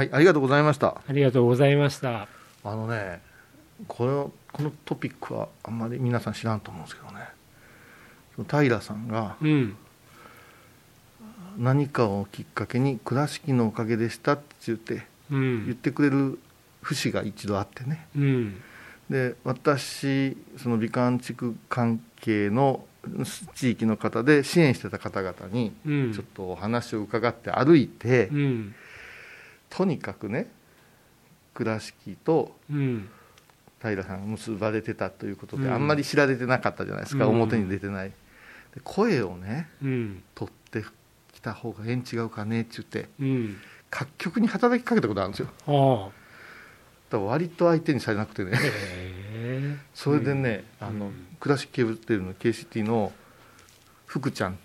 はい、ありがとうございました。ありがとうございました。あのね、このこのトピックはあんまり皆さん知らんと思うんですけどね、平さんがうん。何かをきっかけに倉敷のおかげでしたって言ってう言っん。てくれる節が一度あってね。うん。で私その美観地区関係の地域の方で支援してた方々にうん。ちょっとお話を伺って歩いて、うん。とにかくね倉敷とうん。平さんが結ばれてたということで、うんあんまり知られてなかったじゃないですか、うん表に出てないで声をねうん。取ってきた方がええん違うかねって言ってうん。各局に働きかけたことあるんですよ。だから割と相手にされなくてね。それでね、うんあのうん倉敷ケーブルテレビの KCT の福ちゃん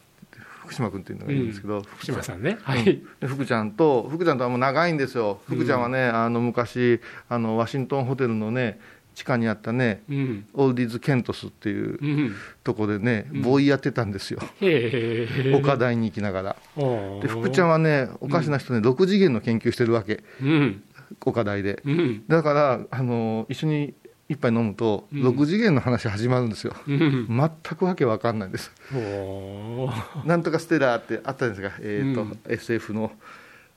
福島君っていうのがいるんですけど、福島さんね。はうんい。で福ちゃんと福ちゃんとはもう長いんですよ福ちゃんはね、あの昔あのワシントンホテルのね地下にあったねうん。オールディーズ・ケントスっていううん。とこでね、うんボーイやってたんですよ。岡大に行きながら。おで福ちゃんはね、おかしな人ね、6次元の研究してるわけ、うん。岡大で。うん。だから、あの一緒に一杯飲むと、うん6次元の話始まるんですよ。うん。全くわけわかんないです。なんとかステラーってあったんですが、えーとうん SF の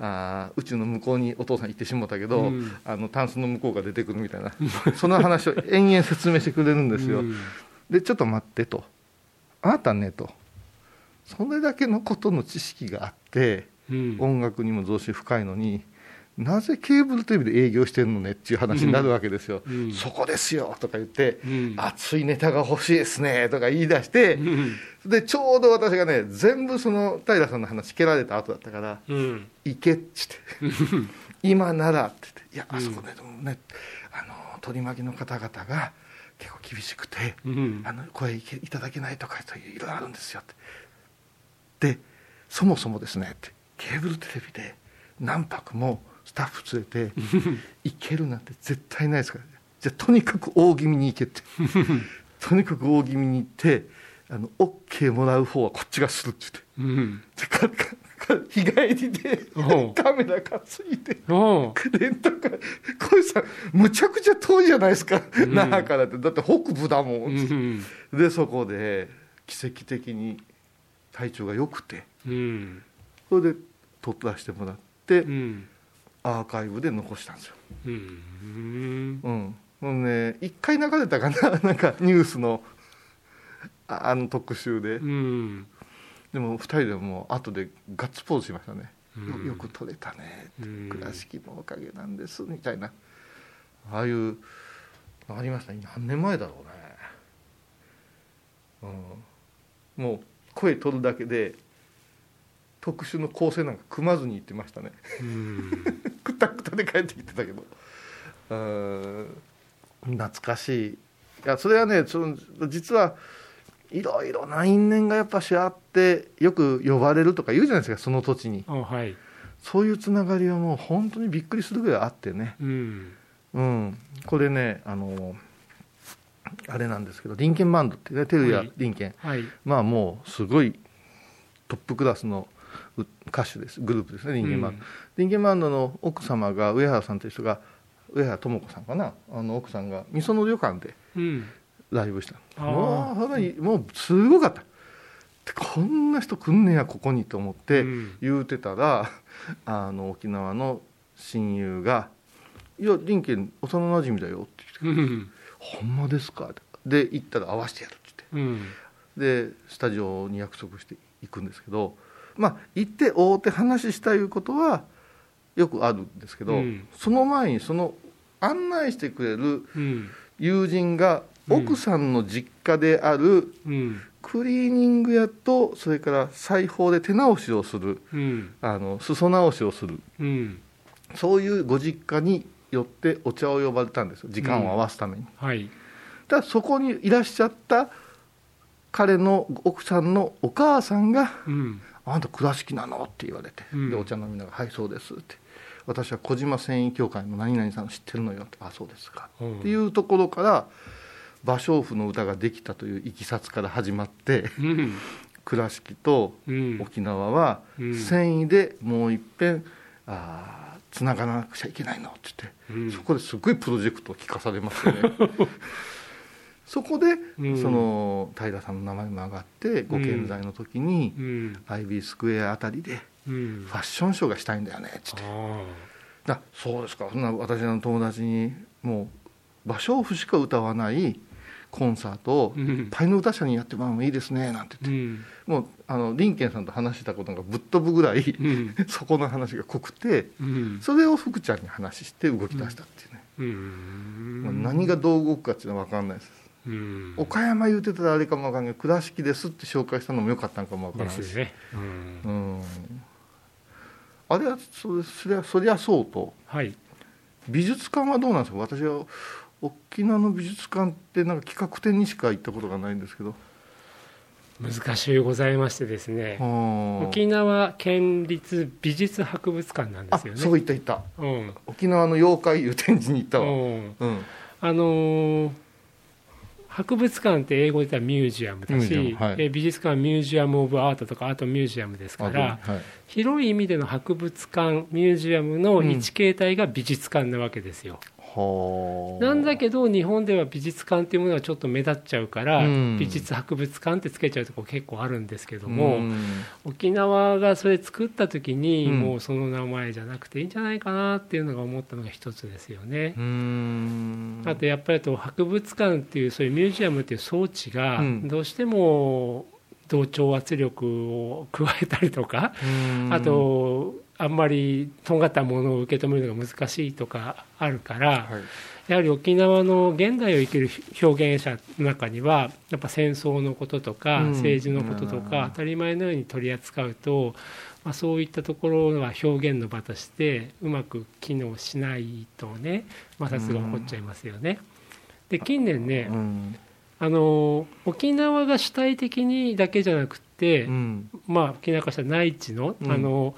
あー宇宙の向こうにお父さん行ってしもたけど、うんあのタンスの向こうが出てくるみたいな、その話を延々説明してくれるんですよ。うんでちょっと待ってとあなたねとそれだけのことの知識があってうん。音楽にも増資深いのになぜケーブルテレビで営業してるのねっていう話になるわけですよ、うんそこですよとか言って、うん熱いネタが欲しいですねとか言い出して、うん。でちょうど私がね全部その平さんの話蹴られた後だったからうん。「行け」っつって「今なら」って言って「いやあそこねでもねあの取り巻きの方々が結構厳しくて。うん。あの声いけいただけないとかいろいろあるんですよってでそもそもですねってケーブルテレビで何泊もスタッフ連れて 行けるなんて絶対ないですから。じゃあとにかく大気味に行けって。とにかく大気味に行ってあの OK もらう方はこっちがするって言って。うん。でかかか日帰りでカメラ担いでおレンタカー小石さんむちゃくちゃ遠いじゃないですか、うん。那覇からって。だって北部だもん、うん。でそこで奇跡的に体調が良くて。うん。それで撮らせてもらって、うん。アーカイブで残したんですよ、うん。うん、もうね一回流れたかな？なんかニュースの。ああの特集で、うん。でも2人でもう後でガッツポーズしましたね、うん。よよく撮れたね。うん。倉敷のおかげなんですみたいな。ああいうのありましたね。何年前だろうね、うん、もう声取るだけで特殊の構成なんか組まずに行ってましたねうん。くたくたで帰ってきてたけどうん懐かしいいやそれはねその実はいろいろな因縁がやっぱしあってよく呼ばれるとか言うじゃないですかその土地にあ、はい。そういうつながりはもう本当にびっくりするぐらいあってね、うん。うん、これねあのあれなんですけどリンケンバンドってねテルヤはいリンケン、はい。まあもうすごいトップクラスのう歌手ですグループですねリンケンバンド、リンバンドの奥様が上原さんという人が上原智子さんかなあの奥さんがみその旅館でうん。ライブしたあーもうそれもうすごかったでこんな人来んねやここにと思ってうん言うてたら、あの沖縄の親友が「いや林家幼なじみだよ」って言ってうん。「ほんまですか?」で行ったら会わせてやるって言ってうん。でスタジオに約束して行くんですけどまあ行って会うて話したいうことはよくあるんですけど、うんその前にその案内してくれるうん。友人が奥さんの実家であるうん。クリーニング屋とそれから裁縫で手直しをするうん。あの裾直しをするうん。そういうご実家に寄ってお茶を呼ばれたんですよ時間を合わすために、はい。ただそこにいらっしゃった彼の奥さんのお母さんがうん。「あんた倉敷なの?」って言われて、うんでお茶飲みながら「はいそうです」って「私は小島繊維協会の何々さん知ってるのよ」って「あそうですか」うんっていうところから芭蕉布の歌ができたといういきさつから始まってうん。倉敷とうん。沖縄はうん繊維でもういっぺんあーつながらなくちゃいけないのって言って、うんそこですごいプロジェクトを聞かされましてね そこで、うん。その平さんの名前も上がってご健在の時に、うん。アイビースクエアあたりでうん。ファッションショーがしたいんだよねって言って。あだそうですか。そんな私の友達にもう芭蕉布しか歌わないコンサートをーうん。いっぱいの歌者にやってもらうのもいいですねなんて言って、うん。もうあのリンケンさんと話したことがぶっ飛ぶぐらい、うん。そこの話が濃くてうん。それを福ちゃんに話して動き出したっていうね、う何がどう動くかっていうのは分かんないです、うん岡山言うてたらあれかも分かんない倉敷ですって紹介したのもよかったんかも分からないし。ですね。うん。うん。あれはそれそりゃそりゃそうと。はい。美術館はどうなんですか？私は沖縄の美術館ってなんか企画展にしか行ったことがないんですけど。難しいございましてですね。沖沖縄県立美術博物館なんであすよね。そう言った言った。うん。沖縄の妖怪いう展示に行ったわ。うん。うん。あのー博物館って英語で言ったらミュージアムだし、はい。え美術館はミュージアム・オブ・アートとかアートミュージアムですからはい。広い意味での博物館ミュージアムの一形態が美術館なわけですよ、はあなんだけど日本では美術館っていうものがちょっと目立っちゃうから、うん。美術博物館ってつけちゃうとこ結構あるんですけども、うん。沖縄がそれ作った時に、うん。もうその名前じゃなくていいんじゃないかなっていうのが思ったのが一つですよね。うん。あとやっぱりあと博物館っていうそういうミュージアムっていう装置がうん。どうしても同調圧力を加えたりとか、うん。あとあんまりとんがったものを受け止めるのが難しいとかあるから、はい。やはり沖縄の現代を生きる表現者の中にはやっぱ戦争のこととかうん。政治のこととうん。か当たり前のように取り扱うと、まあ、そういったところは表現の場としてうまく機能しないとね摩擦が起こっちゃいますよね。で近年ねうん。あの沖縄が主体的にだけじゃなくて、うん。まあ、沖縄からしたら内地の,、うん。あの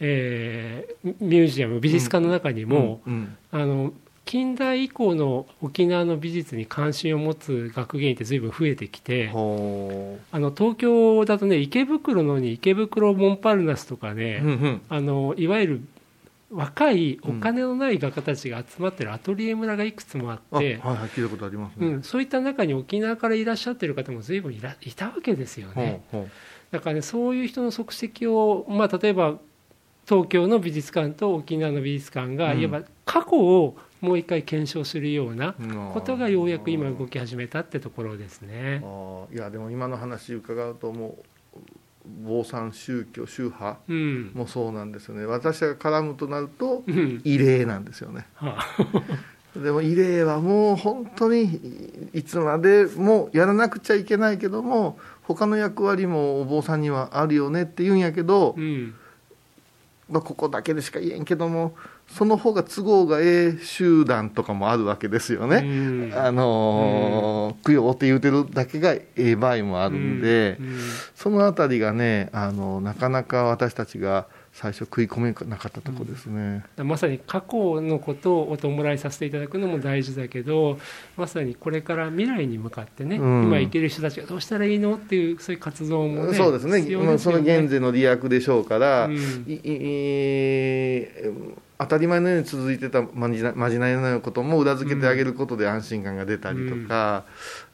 えーミュージアム美術館の中にも、うんあの近代以降の沖縄の美術に関心を持つ学芸員って随分増えてきてはあの東京だとね池袋のに池袋モンパルナスとかあね、うんうん。あのいわゆる若いお金のない画家たちが集まってるアトリエ村がいくつもああはいって、はい聞いたことありますね。うん、そういった中に沖縄からいらっしゃってる方も随分いらいたわけですよね。だからねそういう人の足跡を、まあ、例えば東京の美術館と沖縄の美術館が、うんいわば過去をもう一回検証するようなうことがようやく今動き始めたってところですね。いやでも今の話伺うともう坊さん宗教宗派うん、もそうなんですよね。私が絡むとなるとうん。異例なんですよね。はあ。でも異例はもう本当にいいつまでもやらなくちゃいけないけども他の役割もお坊さんにはあるよねって言うんやけど、うんまあ、ここだけでしか言えんけどもその方が都合がええ集団とかもあるわけですよね、うん。あのー供養って言うてるだけがええ場合もあるんで、うん。そのあたりがねあのなかなか私たちが最初食い込めなかったとこですね、まさに過去のことをお弔いさせていただくのも大事だけどまさにこれから未来に向かってね、うん。今生きる人たちがどうしたらいいのっていうそういう活動もねそうですね。必要まあその現在の利益でしょうから、うん。いい当たり前のように続いてたまじなまじないのようなことも裏付けてあげることで安心感が出たりとか、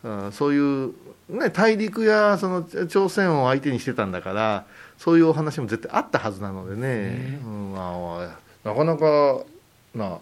あそういう、ね、大陸やその朝鮮を相手にしてたんだからそういうお話も絶対あったはずなのでね、ね。うんまあ、なかなかな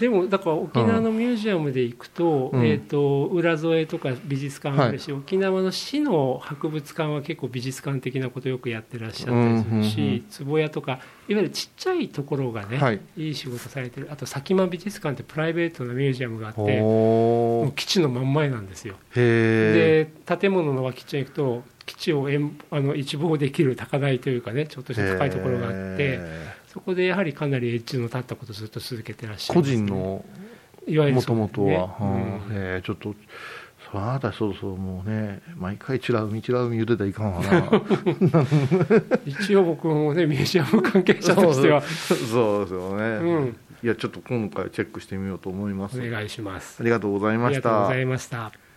でもだから沖縄のミュージアムで行くと,、うん。えー、と浦添とか美術館あるし、沖縄の市の博物館は結構美術館的なことよくやってらっしゃったりするし、壺屋とかいわゆるちっちゃいところがね、はい。い、い仕事されてる。あと佐喜眞美術館ってプライベートなミュージアムがあってもう基地の真ん前なんですよ。へで建物の脇地に行くと基地を遠あの一望できる高台というかねちょっとした高いところがあってへそこでやはりかなりエッジの立ったことをずっと続けてらっしゃー個いますね、人のいわゆるもともとは、うん。うん。えーちょっとそのあたりそろそろもうね毎回チラ海チラ海言うてたらいかんわな。一応僕もねミュージアム関係者としては、そうですよね、うん、いやちょっと今回チェックしてみようと思います。お願いします。ありがとうございあました。りがとうございました